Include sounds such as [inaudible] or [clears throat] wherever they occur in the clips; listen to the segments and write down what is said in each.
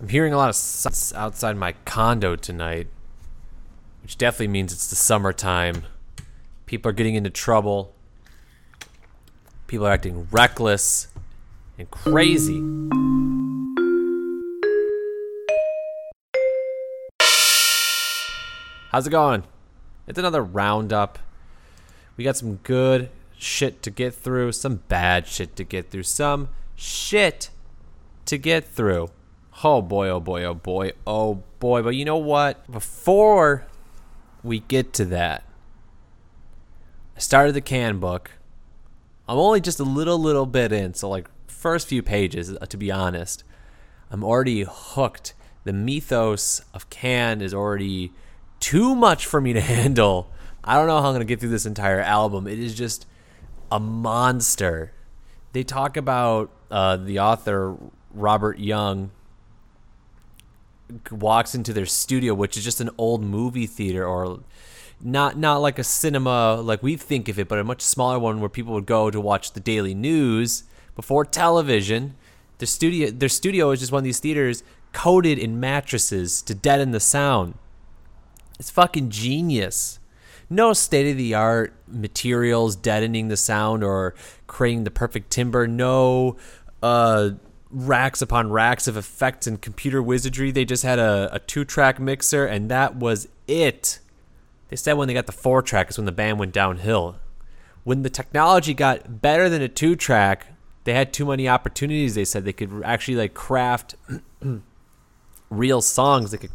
I'm hearing a lot of sounds outside my condo tonight, which definitely means it's the summertime. People are getting into trouble. People are acting reckless and crazy. How's it going? It's another roundup. We got some good shit to get through, some bad shit to get through, some shit to get through. Oh boy, oh boy, oh boy, oh boy. But you know what? Before we get to that, I started the can book. I'm only just a little, little bit in, so like first few pages, uh, to be honest. I'm already hooked. The mythos of can is already too much for me to [laughs] handle. I don't know how I'm going to get through this entire album. It is just a monster. They talk about uh, the author, Robert Young, walks into their studio, which is just an old movie theater or not not like a cinema like we think of it, but a much smaller one where people would go to watch the daily news before television. Their studio their studio is just one of these theaters coated in mattresses to deaden the sound. It's fucking genius. No state of the art materials deadening the sound or creating the perfect timbre. No uh, racks upon racks of effects and computer wizardry. They just had a, a two track mixer, and that was it. They said when they got the four track is when the band went downhill. When the technology got better than a two track, they had too many opportunities. They said they could actually like craft [clears throat] real songs. They could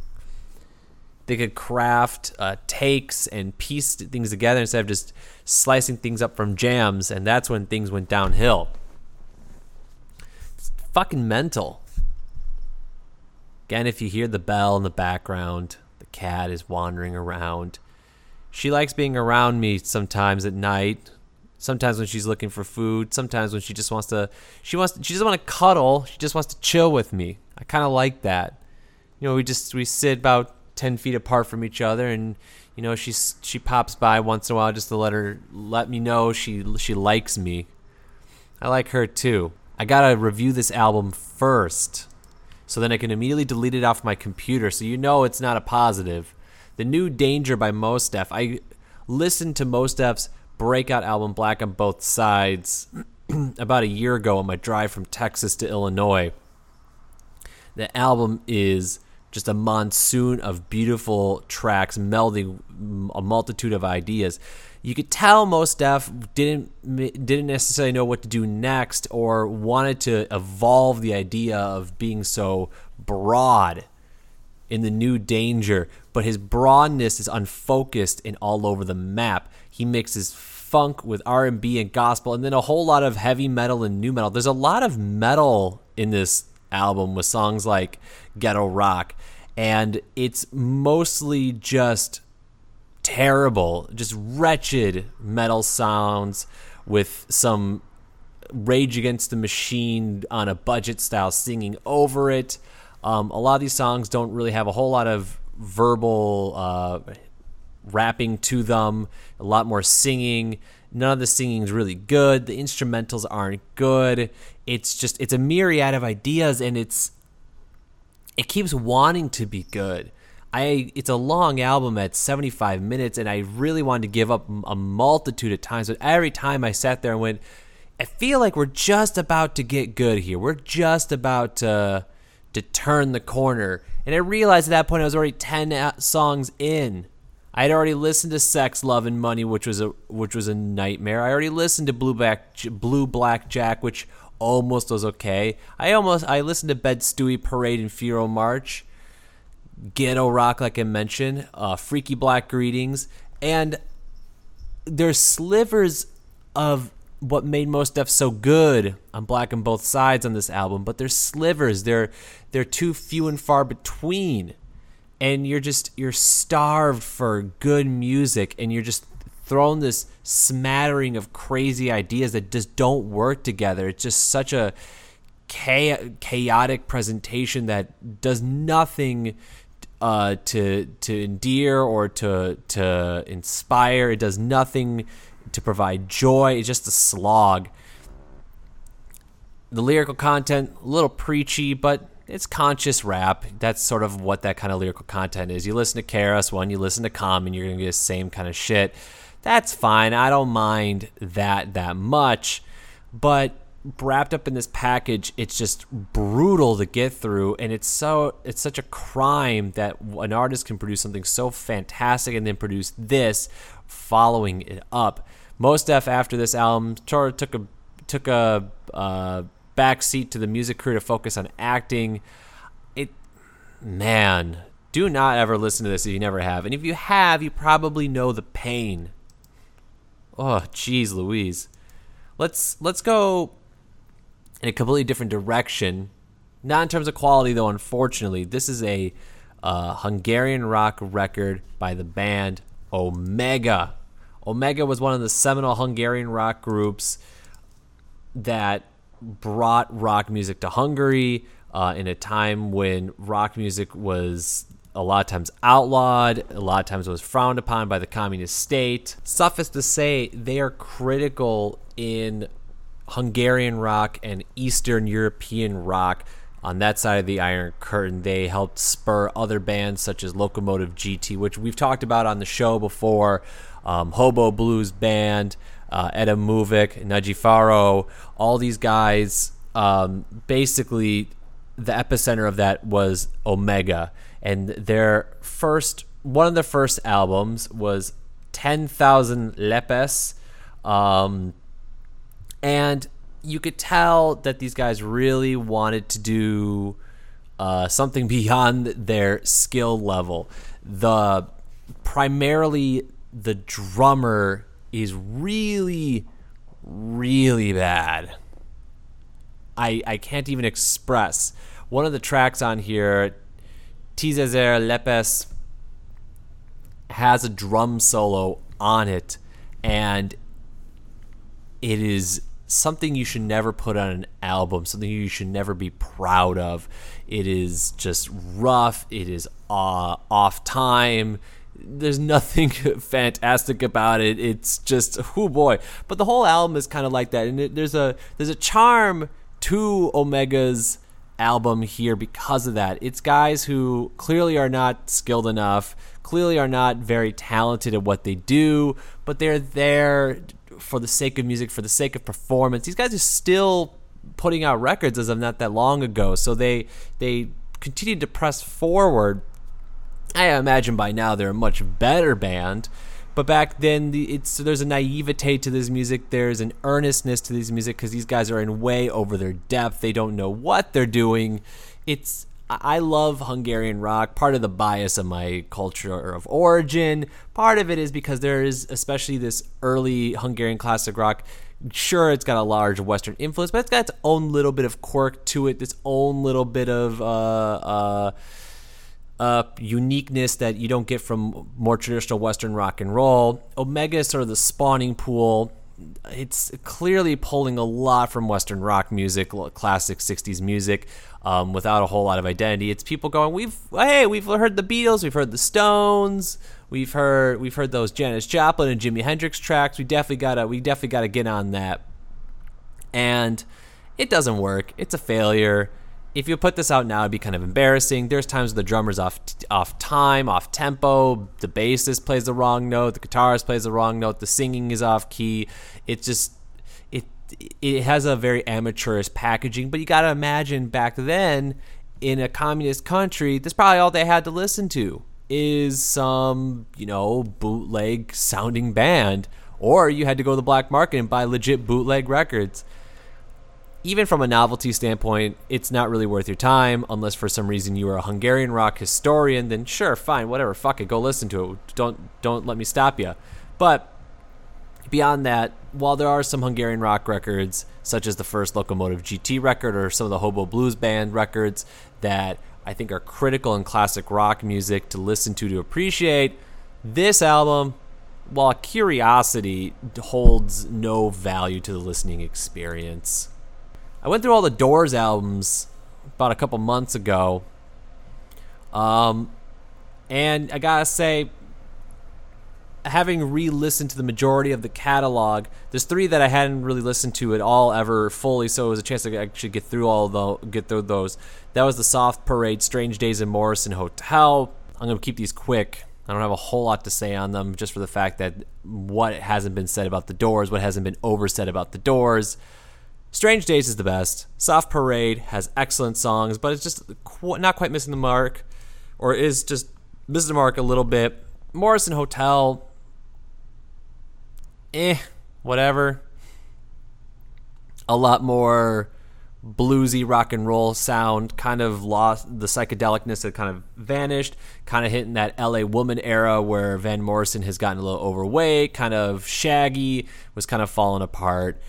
they could craft uh, takes and piece things together instead of just slicing things up from jams. And that's when things went downhill. Fucking mental. Again, if you hear the bell in the background, the cat is wandering around. She likes being around me sometimes at night. Sometimes when she's looking for food. Sometimes when she just wants to. She wants. She doesn't want to cuddle. She just wants to chill with me. I kind of like that. You know, we just we sit about ten feet apart from each other, and you know she's she pops by once in a while just to let her let me know she she likes me. I like her too. I gotta review this album first, so then I can immediately delete it off my computer, so you know it's not a positive. The new Danger by Mos Def. I listened to Mos Def's breakout album Black on Both Sides [clears throat] about a year ago on my drive from Texas to Illinois. The album is just a monsoon of beautiful tracks melding a multitude of ideas. You could tell Mos Def didn't didn't necessarily know what to do next or wanted to evolve the idea of being so broad in the new danger, but his broadness is unfocused and all over the map. He mixes funk with R&B and gospel and then a whole lot of heavy metal and nu metal. There's a lot of metal in this album with songs like Ghetto Rock and it's mostly just terrible, just wretched metal sounds with some Rage Against the Machine on a budget style singing over it. Um, a lot of these songs don't really have a whole lot of verbal uh, rapping to them, a lot more singing. None of the singing is really good. The instrumentals aren't good. It's just it's a myriad of ideas, and it's it keeps wanting to be good. I it's a long album at 75 minutes, and I really wanted to give up a multitude of times. But every time I sat there and went, I feel like we're just about to get good here. We're just about to to turn the corner. And I realized at that point I was already 10 uh, songs in. I had already listened to Sex, Love, and Money, which was a which was a nightmare. I already listened to Blue Black Blue Black Jack, which almost was okay. I almost I listened to Bed Stuy Parade and Funeral March, Ghetto Rock, like I mentioned, uh, Freaky Black Greetings, and there's slivers of what made Mos Def so good on Black on Both Sides on this album, but there's slivers. They're they're too few and far between. And you're just you're starved for good music and you're just thrown this smattering of crazy ideas that just don't work together. It's just such a chaotic presentation that does nothing uh, to to endear or to to inspire. It does nothing to provide joy. It's just a slog. The lyrical content a little preachy, but it's conscious rap. That's sort of what that kind of lyrical content is. You listen to KRS One, you listen to Common, you're gonna get the same kind of shit. That's fine. I don't mind that that much, but wrapped up in this package, it's just brutal to get through, and it's so it's such a crime that an artist can produce something so fantastic and then produce this, following it up. Mos Def after this album took a took a uh, backseat to the music career to focus on acting. It, man, do not ever listen to this if you never have. And if you have, you probably know the pain. Oh, jeez, Louise. Let's let's go in a completely different direction. Not in terms of quality, though. Unfortunately, this is a uh, Hungarian rock record by the band Omega. Omega was one of the seminal Hungarian rock groups that brought rock music to Hungary uh, in a time when rock music was a lot of times outlawed, a lot of times was frowned upon by the communist state. Suffice to say, they are critical in Hungarian rock and Eastern European rock. On that side of the Iron Curtain, they helped spur other bands such as Locomotive GT, which we've talked about on the show before, um, Hobo Blues Band, uh, Edda Művek, Nagyfaro, all these guys. Um, basically, the epicenter of that was Omega, and their first one of the first albums was Ten Thousand Lepes, um, and you could tell that these guys really wanted to do uh, something [laughs] beyond their skill level. The primarily the drummer is really, really bad. I I can't even express. One of the tracks on here, Tizezer Lepes, has a drum solo on it, and it is something you should never put on an album, something you should never be proud of. It is just rough, it is uh, off time, there's nothing [laughs] fantastic about it. It's just oh boy. But the whole album is kind of like that, and it, there's a there's a charm to Omega's album here because of that. It's guys who clearly are not skilled enough, clearly are not very talented at what they do, but they're there for the sake of music, for the sake of performance. These guys are still putting out records as of not that long ago, so they they continue to press forward I imagine by now they're a much better band. But back then, the, it's there's a naivete to this music. There's an earnestness to this music because these guys are in way over their depth. They don't know what they're doing. It's I love Hungarian rock. Part of the bias of my culture of origin. Part of it is because there is, especially this early Hungarian classic rock. Sure, it's got a large Western influence, but it's got its own little bit of quirk to it. Its own little bit of. Uh, uh, uh, uniqueness that you don't get from more traditional Western rock and roll. Omega is sort of the spawning pool. It's clearly pulling a lot from Western rock music, classic '60s music, um, without a whole lot of identity. It's people going, "We've hey, we've heard the Beatles, we've heard the Stones, we've heard we've heard those Janis Joplin and Jimi Hendrix tracks. We definitely gotta we definitely gotta get on that." And it doesn't work. It's a failure if you put this out now, it'd be kind of embarrassing. There's times the drummer's off off time, off tempo. The bassist plays the wrong note. The guitarist plays the wrong note. The singing is off key. It just it it has a very amateurish packaging. But you got to imagine back then in a communist country, that's probably all they had to listen to is some you know bootleg sounding band, or you had to go to the black market and buy legit bootleg records even from a novelty standpoint, it's not really worth your time unless for some reason you are a Hungarian rock historian. Then sure, fine, whatever, fuck it, go listen to it. Don't don't let me stop you. But beyond that, while there are some Hungarian rock records, such as the first Locomotive GT record or some of the Hobo Blues Band records that I think are critical in classic rock music to listen to to appreciate, this album, while curiosity, holds no value to the listening experience. I went through all the Doors albums about a couple months ago. Um, and I gotta say, having re-listened to the majority of the catalog, there's three that I hadn't really listened to at all ever fully, so it was a chance to actually get through all the get through those. That was the Soft Parade, Strange Days in Morrison Hotel. I'm gonna keep these quick. I don't have a whole lot to say on them, just for the fact that what hasn't been said about the Doors, what hasn't been oversaid about the Doors. Strange Days is the best. Soft Parade has excellent songs, but it's just qu- not quite missing the mark, or is just missing the mark a little bit. Morrison Hotel, eh, whatever. A lot more bluesy rock and roll sound kind of lost the psychedelicness had kind of vanished kind of hitting that L.A. Woman era where van morrison has gotten a little overweight kind of shaggy was kind of falling apart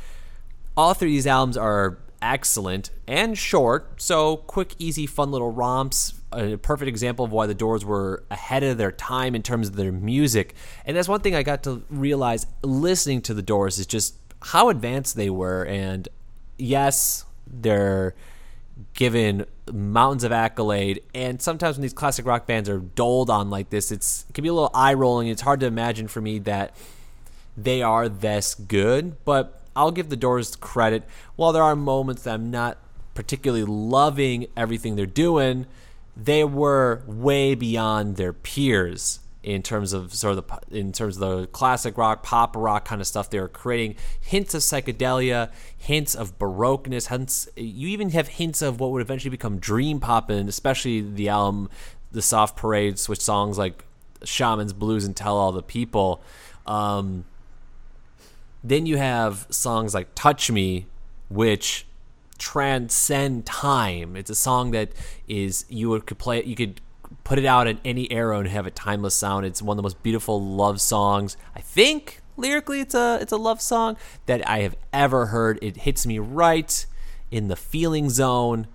all three of these albums are excellent and short so quick easy fun little romps a perfect example of why the doors were ahead of their time in terms of their music. And that's one thing i got to realize listening to the doors is just how advanced they were. And yes they're given mountains of accolade, and sometimes when these classic rock bands are doled on like this, it's it can be a little eye rolling. It's hard to imagine for me that they are this good, but I'll give the Doors credit. While there are moments that I'm not particularly loving everything they're doing, they were way beyond their peers in terms of sort of the in terms of the classic rock, pop rock kind of stuff they were creating. Hints of psychedelia, hints of baroqueness, hints. You even have hints of what would eventually become dream pop, and especially the album, the Soft Parades, which songs like Shaman's Blues and Tell All the People. Um, then you have songs like Touch Me, which transcend time. It's a song that is you would could play you could put it out in any era and have a timeless sound. It's one of the most beautiful love songs. I think lyrically it's a it's a love song that I have ever heard. It hits me right in the feeling zone.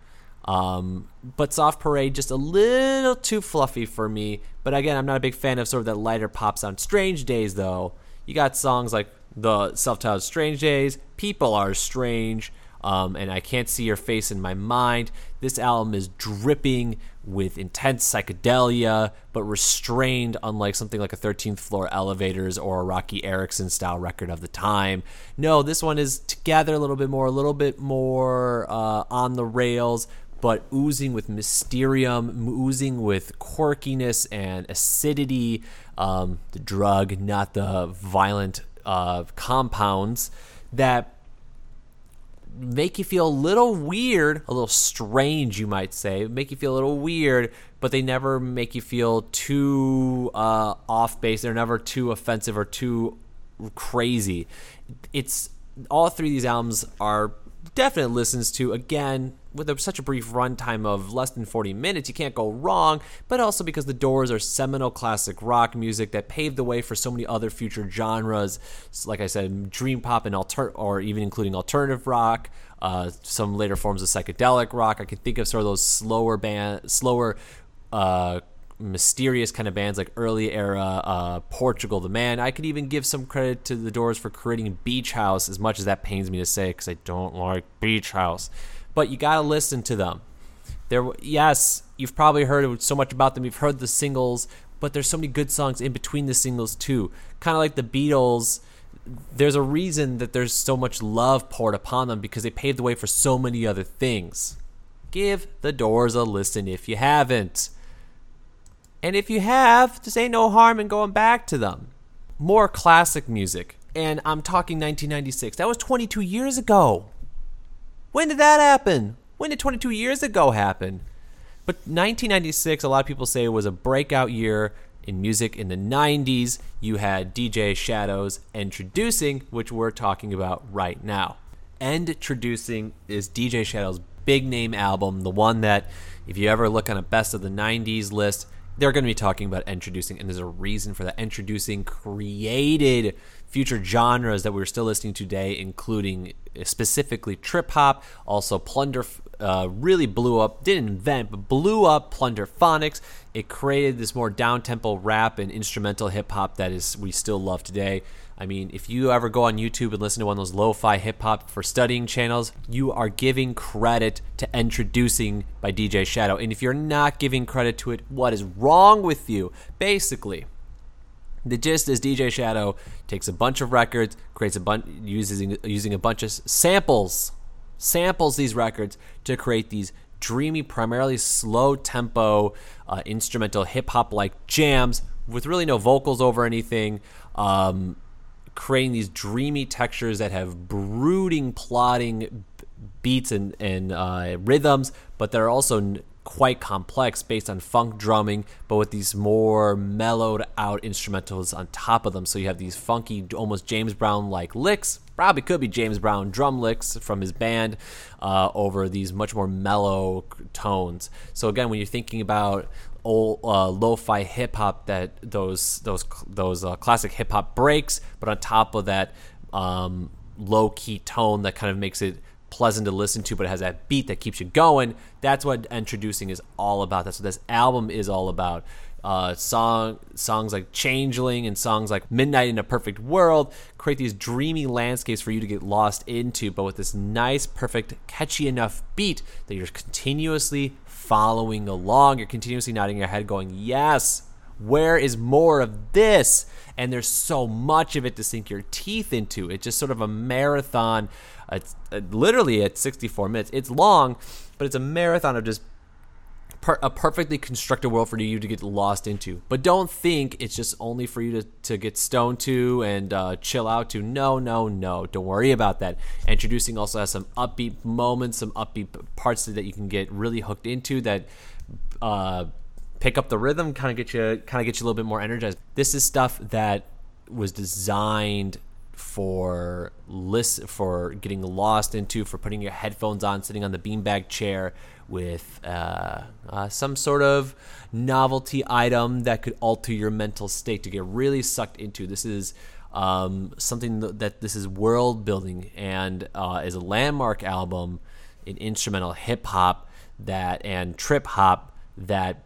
Um, but Soft Parade just a little too fluffy for me. But again, I'm not a big fan of sort of that lighter pop sound. Strange Days though, you got songs like the self-titled Strange Days, People Are Strange, um, and I Can't See Your Face in My Mind. This album is dripping with intense psychedelia, but restrained, unlike something like a 13th Floor Elevators or a Roky Erickson style record of the time. No, this one is together a little bit more, a little bit more uh, on the rails, but oozing with mysterium, oozing with quirkiness and acidity. Um, the drug, not the violent uh, compounds that make you feel a little weird, a little strange, you might say, make you feel a little weird, but they never make you feel too uh, off base. They're never too offensive or too crazy. It's all three of these albums are definite listens to. Again, with a, such a brief runtime of less than 40 minutes, you can't go wrong, but also because the Doors are seminal classic rock music that paved the way for so many other future genres. like I said, dream pop and alter, or even including alternative rock, uh, some later forms of psychedelic rock. I can think of sort of those slower band, slower. Uh, mysterious kind of bands like early era uh, Portugal the Man. I could even give some credit to the Doors for creating Beach House, as much as that pains me to say because I don't like Beach House. But you got to listen to them. There, yes, you've probably heard so much about them. You've heard the singles, but there's so many good songs in between the singles too. Kind of like the Beatles. There's a reason that there's so much love poured upon them because they paved the way for so many other things. Give the Doors a listen if you haven't. And if you have, just ain't no harm in going back to them. More classic music. And I'm talking 1996. That was 22 years ago. When did that happen? When did 22 years ago happen? But 1996, a lot of people say was a breakout year in music. In the 90s, you had DJ Shadows Endtroducing, which we're talking about right now. And Endtroducing is DJ Shadow's big name album, the one that, if you ever look on a best of the 90s list, they're going to be talking about Endtroducing, and there's a reason for that. Endtroducing created future genres that we're still listening to today, including uh, specifically trip hop, also plunder. Uh, really blew up, didn't invent, but blew up Plunderphonics. It created this more down tempo rap and instrumental hip hop that is we still love today. I mean, if you ever go on YouTube and listen to one of those lo fi hip hop for studying channels, you are giving credit to Endtroducing by DJ Shadow. And if you're not giving credit to it, what is wrong with you? Basically, The gist is DJ Shadow takes a bunch of records, creates a bunch using using a bunch of samples, samples these records to create these dreamy, primarily slow tempo uh, instrumental hip hop like jams with really no vocals over anything. Um, creating these dreamy textures that have brooding, plodding beats and, and uh, rhythms, but they're also quite complex based on funk drumming, but with these more mellowed out instrumentals on top of them. So you have these funky, almost James Brown like licks. Probably could be James Brown drum licks from his band uh, over these much more mellow tones. So again, when you're thinking about old uh, lo-fi hip hop, that those those those uh, classic hip hop breaks, but on top of that, um, low key tone that kind of makes it pleasant to listen to, but it has that beat that keeps you going. That's what Endtroducing is all about. That's what this album is all about. Uh, song songs like Changeling and songs like Midnight in a Perfect World create these dreamy landscapes for you to get lost into, but with this nice, perfect, catchy enough beat that you're continuously following along. You're continuously nodding your head, going, "Yes, where is more of this?" And there's so much of it to sink your teeth into. It's just sort of a marathon it's uh, literally at 64 minutes. It's long, but it's a marathon of just per- a perfectly constructed world for you to get lost into. But don't think it's just only for you to, to get stoned to and uh, chill out to. No, no, no. Don't worry about that. Endtroducing also has some upbeat moments, some upbeat parts that you can get really hooked into that. Uh, pick up the rhythm, kind of get you, kind of get you a little bit more energized. This is stuff that was designed for list for getting lost into, for putting your headphones on, sitting on the beanbag chair with uh, uh, some sort of novelty item that could alter your mental state to get really sucked into. This is um, something that this is world building and uh, is a landmark album in instrumental hip hop that and trip hop that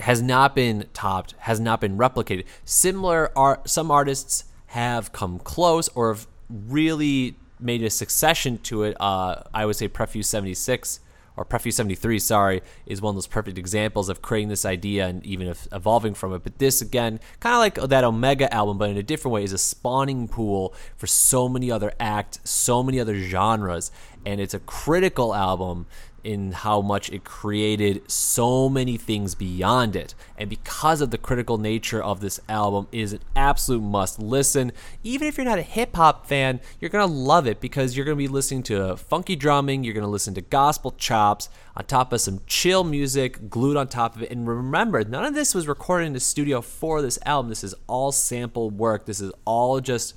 has not been topped, has not been replicated. Similar are some artists have come close or have really made a succession to it. Uh, I would say Prefuse 76 or Prefuse 73, sorry, is one of those perfect examples of creating this idea and even evolving from it. But this, again, kind of like that Omega album, but in a different way, is a spawning pool for so many other acts, so many other genres. And it's a critical album in how much it created so many things beyond it. And because of the critical nature of this album is an absolute must listen. Even if you're not a hip hop fan, you're going to love it because you're going to be listening to funky drumming, you're going to listen to gospel chops on top of some chill music glued on top of it. And remember, none of this was recorded in the studio for this album. This is all sample work. This is all just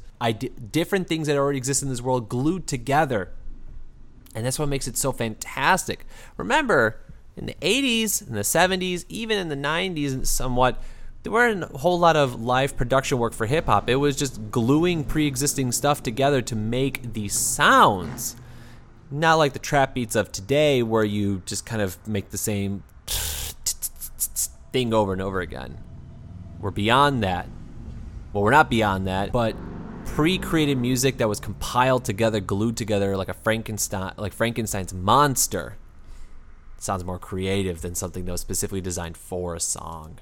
different things that already exist in this world glued together and that's what makes it so fantastic. Remember, in the 80s, in the 70s, even in the 90s, and somewhat, there weren't a whole lot of live production work for hip hop. It was just gluing pre existing stuff together to make these sounds. Not like the trap beats of today, where you just kind of make the same thing over and over again. We're beyond that. Well, we're not beyond that, but pre-created music that was compiled together, glued together like a Frankenstein, like Frankenstein's monster. sounds more creative than something that was specifically designed for a song.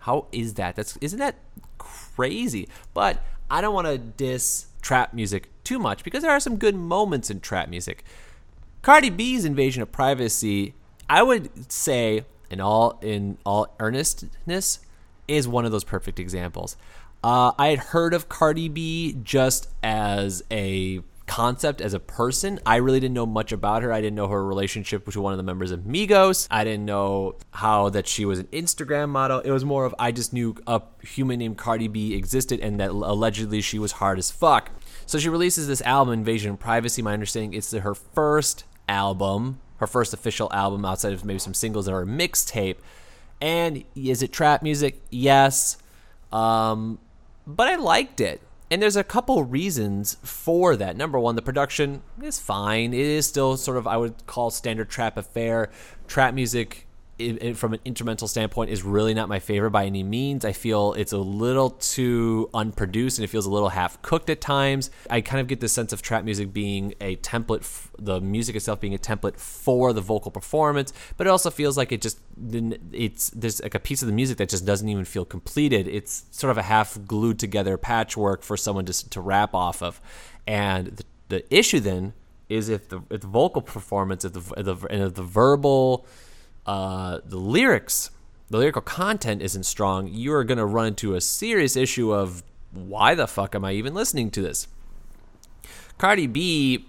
How is that? That's isn't that crazy? But I don't want to diss trap music too much because there are some good moments in trap music. Cardi B's invasion of privacy, I would say, in all in all earnestness, is one of those perfect examples. Uh, I had heard of Cardi B just as a concept as a person. I really didn't know much about her. I didn't know her relationship with one of the members of Migos. I didn't know how that she was an Instagram model. It was more of I just knew a human named Cardi B existed and that allegedly she was hard as fuck. So she releases this album, Invasion of Privacy. My understanding it's her first album, her first official album outside of maybe some singles or a mixtape. And is it trap music? Yes. Um, but I liked it. And there's a couple reasons for that. Number one, the production is fine. It is still sort of, I would call standard trap affair. Trap music it, it, from an instrumental standpoint is really not my favorite by any means. I feel it's a little too unproduced and it feels a little half cooked at times. I kind of get the sense of trap music being a template, f- the music itself being a template for the vocal performance, but it also feels like it just it's there's like a piece of the music that just doesn't even feel completed. It's sort of a half glued together patchwork for someone to to rap off of, and the, the issue then is if the if the vocal performance, if the if the, if the verbal uh, the lyrics, the lyrical content isn't strong, you are going to run into a serious issue of why the fuck am I even listening to this? Cardi B,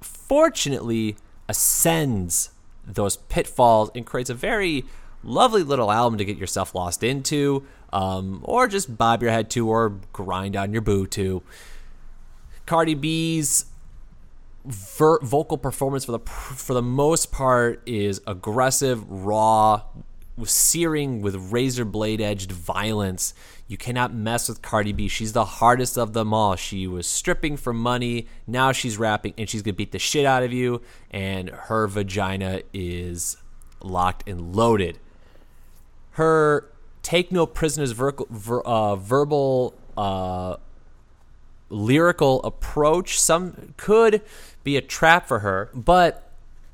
fortunately, ascends those pitfalls and creates a very lovely little album to get yourself lost into, um, or just bob your head to, or grind on your boo to. Cardi B's ver- vocal performance for the for the most part is aggressive, raw, searing with razor blade edged violence. You cannot mess with Cardi B. She's the hardest of them all. She was stripping for money. Now she's rapping and she's going to beat the shit out of you. And her vagina is locked and loaded. Her take no prisoners ver- ver- uh, verbal uh, lyrical approach some could be a trap for her. But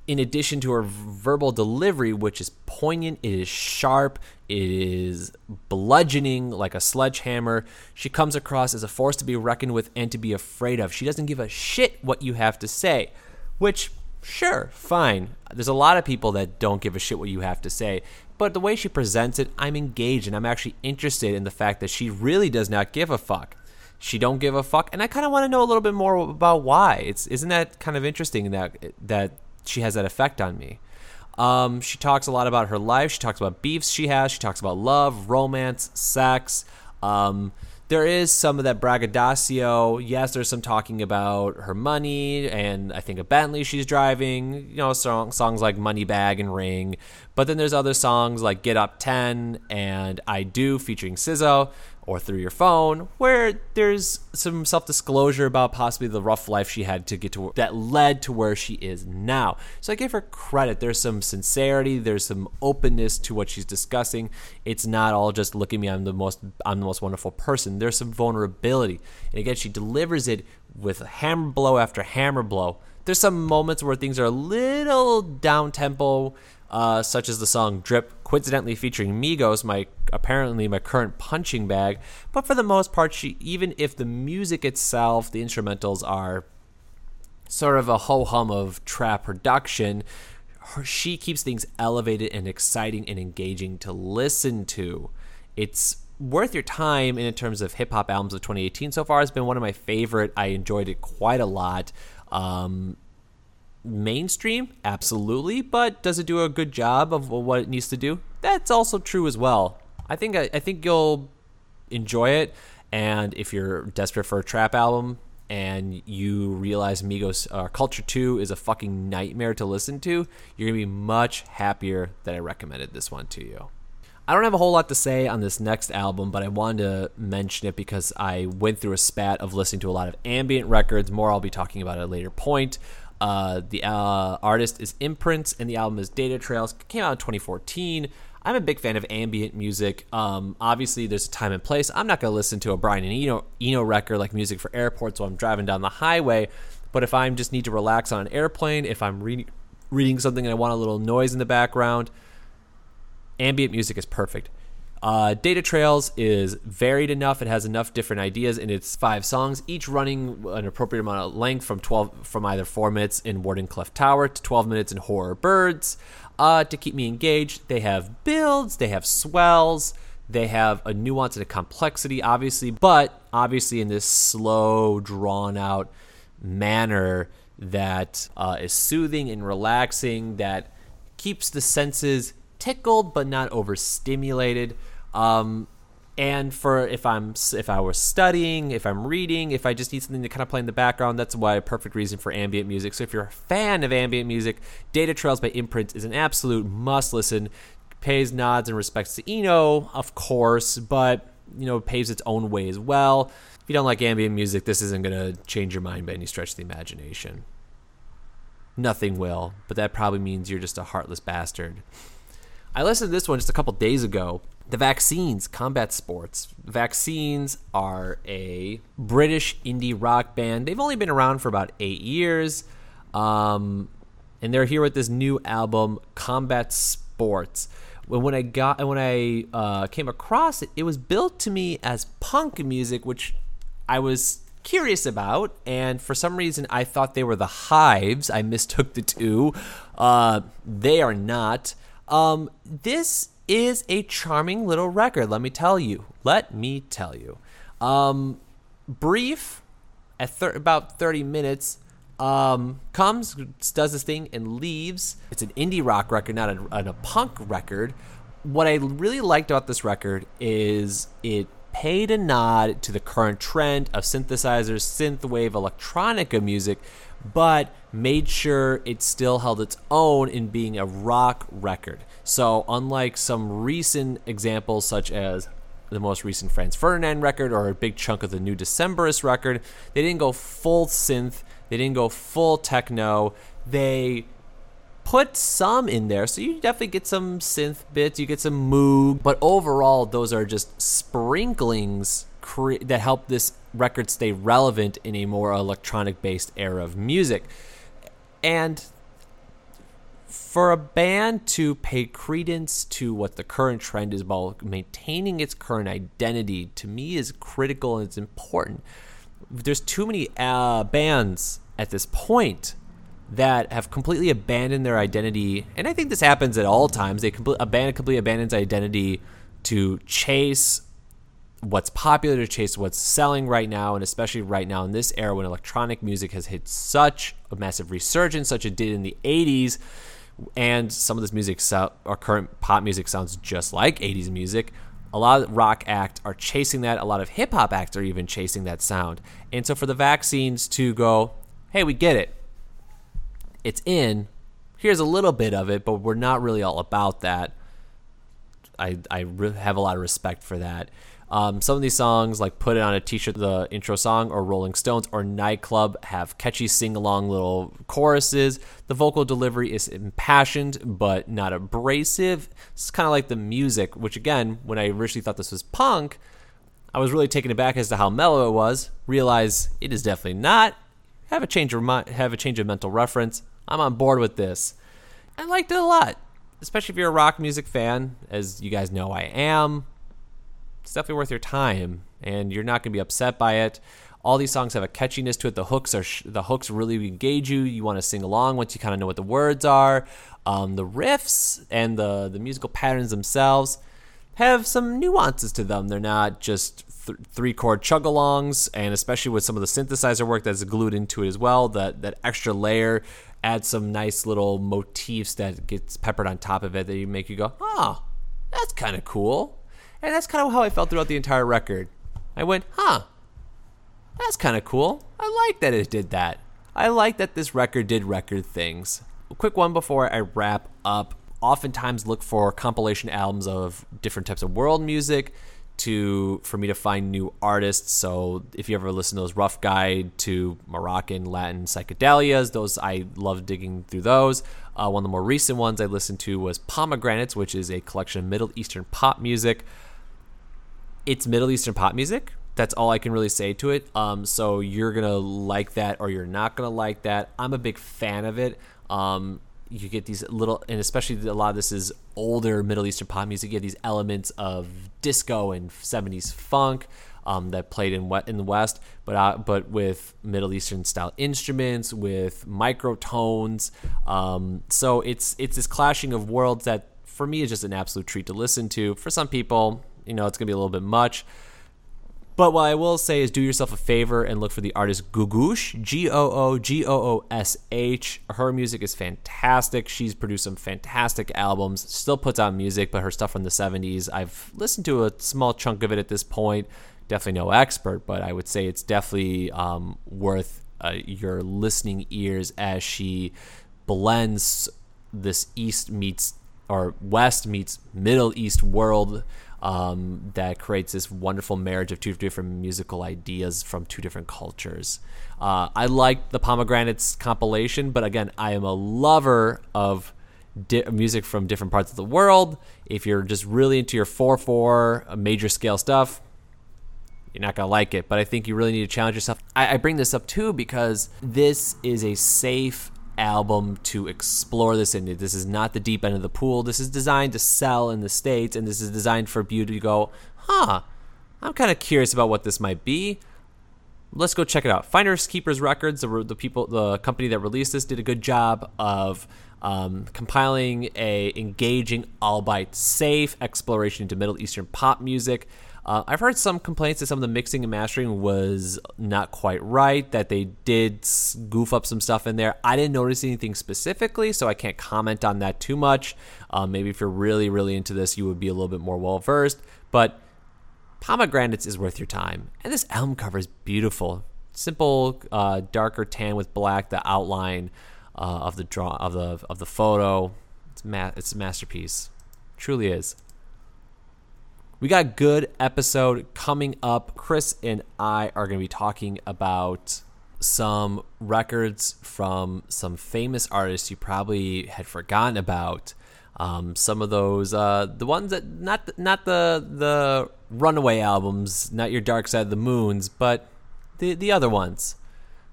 in addition to her verbal delivery, which is poignant, it is sharp, it is bludgeoning like a sledgehammer, she comes across as a force to be reckoned with and to be afraid of. She doesn't give a shit what you have to say, which, sure, fine. There's a lot of people that don't give a shit what you have to say. But the way she presents it, I'm engaged and I'm actually interested in the fact that she really does not give a fuck she don't give a fuck and i kind of want to know a little bit more about why it's isn't that kind of interesting that that she has that effect on me um, she talks a lot about her life she talks about beefs she has she talks about love romance sex um, there is some of that braggadocio. Yes, there's some talking about her money and I think a Bentley she's driving, you know, song, songs like Money Bag and Ring. But then there's other songs like Get Up 10 and I Do featuring SZA or through your phone, where there's some self disclosure about possibly the rough life she had to get to that led to where she is now. So I give her credit. There's some sincerity, there's some openness to what she's discussing. It's not all just look at me, I'm the most I'm the most wonderful person. There's some vulnerability. And again, she delivers it with hammer blow after hammer blow. There's some moments where things are a little down tempo uh, such as the song Drip, coincidentally featuring Migos, my apparently my current punching bag. But for the most part, she even if the music itself, the instrumentals are sort of a ho hum of trap production, her, she keeps things elevated and exciting and engaging to listen to. It's worth your time in terms of hip hop albums of 2018 so far. It's been one of my favorite. I enjoyed it quite a lot. Um, mainstream? Absolutely. But does it do a good job of what it needs to do? That's also true as well. I think I, I think you'll enjoy it. And if you're desperate for a trap album and you realize Migos uh, Culture 2 is a fucking nightmare to listen to, you're going to be much happier that I recommended this one to you. I don't have a whole lot to say on this next album, but I wanted to mention it because I went through a spat of listening to a lot of ambient records. More I'll be talking about at a later point. Uh, the uh, artist is Imprints, and the album is Data Trails. Came out in 2014. I'm a big fan of ambient music. Um, obviously, there's a time and place. I'm not going to listen to a Brian and Eno, Eno record like music for airports while I'm driving down the highway. But if I just need to relax on an airplane, if I'm reading reading something and I want a little noise in the background, ambient music is perfect. Uh, Data Trails is varied enough. It has enough different ideas in its five songs, each running an appropriate amount of length from 12 from either four minutes in Wardenclyffe Tower to 12 minutes in Horror Birds. Uh, to keep me engaged, they have builds, they have swells, they have a nuance and a complexity, obviously, but obviously in this slow, drawn out manner that uh, is soothing and relaxing, that keeps the senses tickled but not overstimulated. Um, and for if I'm if I was studying, if I'm reading, if I just need something to kind of play in the background, that's why a perfect reason for ambient music. So if you're a fan of ambient music, Data Trails by Imprint is an absolute must listen. Pays nods and respects to Eno, of course, but you know paves its own way as well. If you don't like ambient music, this isn't gonna change your mind by any stretch of the imagination. Nothing will, but that probably means you're just a heartless bastard. I listened to this one just a couple days ago. The Vaccines, Combat Sports. Vaccines are a British indie rock band. They've only been around for about eight years. Um, and they're here with this new album, Combat Sports. When, when I got when I uh, came across it, it was built to me as punk music, which I was curious about, and for some reason I thought they were the Hives. I mistook the two. Uh, they are not. Um, this is a charming little record. Let me tell you. Let me tell you. Um, brief, at thir- about thirty minutes. Um, comes, does this thing, and leaves. It's an indie rock record, not a, a punk record. What I really liked about this record is it paid a nod to the current trend of synthesizers, synthwave, electronica music, but made sure it still held its own in being a rock record. So, unlike some recent examples, such as the most recent Franz Ferdinand record or a big chunk of the new Decemberist record, they didn't go full synth, they didn't go full techno. They put some in there, so you definitely get some synth bits, you get some moog, but overall, those are just sprinklings cre- that help this record stay relevant in a more electronic based era of music. And for a band to pay credence to what the current trend is about maintaining its current identity to me is critical and it's important there's too many uh, bands at this point that have completely abandoned their identity, and I think this happens at all times. They complete, a band completely abandons identity to chase what's popular, to chase what's selling right now, and especially right now in this era when electronic music has hit such a massive resurgence, such it did in the '80s, and some of this music, so, or current pop music, sounds just like '80s music. A lot of rock acts are chasing that. A lot of hip hop acts are even chasing that sound. And so for the vaccines to go, hey, we get it it's in. Here's a little bit of it, but we're not really all about that. I I have a lot of respect for that. Um, some of these songs, like "Put It on a T-shirt," the intro song, or "Rolling Stones," or "Nightclub," have catchy sing-along little choruses. The vocal delivery is impassioned but not abrasive. It's kind of like the music, which again, when I originally thought this was punk, I was really taken aback as to how mellow it was. Realize it is definitely not. Have a change of have a change of mental reference. I'm on board with this. I liked it a lot, especially if you're a rock music fan, as you guys know I am. It's definitely worth your time, and you're not going to be upset by it. All these songs have a catchiness to it. The hooks are sh- the hooks really engage you. You want to sing along once you kind of know what the words are. Um, the riffs and the the musical patterns themselves have some nuances to them. They're not just th- three chord chug-alongs, and especially with some of the synthesizer work that's glued into it as well. That that extra layer adds some nice little motifs that gets peppered on top of it that you make you go, oh, that's kind of cool. And that's kind of how I felt throughout the entire record. I went, huh, that's kind of cool. I like that it did that. I like that this record did record things. A quick one before I wrap up. Oftentimes look for compilation albums of different types of world music to for me to find new artists. So if you ever listen to those rough guide to Moroccan Latin psychedelias, those I love digging through those. Uh, one of the more recent ones I listened to was Pomegranates, which is a collection of Middle Eastern pop music. It's Middle Eastern pop music. That's all I can really say to it. Um, so you're gonna like that, or you're not gonna like that. I'm a big fan of it. Um, you get these little, and especially a lot of this is older Middle Eastern pop music. You get these elements of disco and '70s funk um, that played in in the West, but uh, but with Middle Eastern style instruments, with microtones. Um, so it's it's this clashing of worlds that for me is just an absolute treat to listen to. For some people, you know, it's gonna be a little bit much. But what I will say is do yourself a favor and look for the artist Googoosh, G O O G O O S H. Her music is fantastic. She's produced some fantastic albums, still puts out music, but her stuff from the 70s, I've listened to a small chunk of it at this point. Definitely no expert, but I would say it's definitely um, worth uh, your listening ears as she blends this East meets or West meets Middle East world um, that creates this wonderful marriage of two different musical ideas from two different cultures. Uh, I like the Pomegranates compilation, but again, I am a lover of di- music from different parts of the world. If you're just really into your 4 4 uh, major scale stuff, you're not going to like it. But I think you really need to challenge yourself. I, I bring this up too because this is a safe album to explore this in. This is not the deep end of the pool. This is designed to sell in the States, and this is designed for you to go, huh, I'm kind of curious about what this might be. Let's go check it out. Finders Keepers Records, the, the people, the company that released this, did a good job of um, compiling a engaging, albeit safe exploration into Middle Eastern pop music. Uh, I've heard some complaints that some of the mixing and mastering was not quite right, that they did goof up some stuff in there. I didn't notice anything specifically, so I can't comment on that too much. Um, maybe if you're really, really into this, you would be a little bit more well versed. But Pomegranates is worth your time. And this album cover is beautiful. Simple, uh, darker tan with black, the outline uh, of the draw of the of the photo. It's ma- it's a masterpiece. Truly is. We got good episode coming up. Chris and I are going to be talking about some records from some famous artists you probably had forgotten about. Um, some of those, uh, the ones that not not the the Runaway albums, not your Dark Side of the Moons, but the the other ones.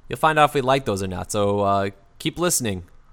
You'll find out if we like those or not. So uh, keep listening.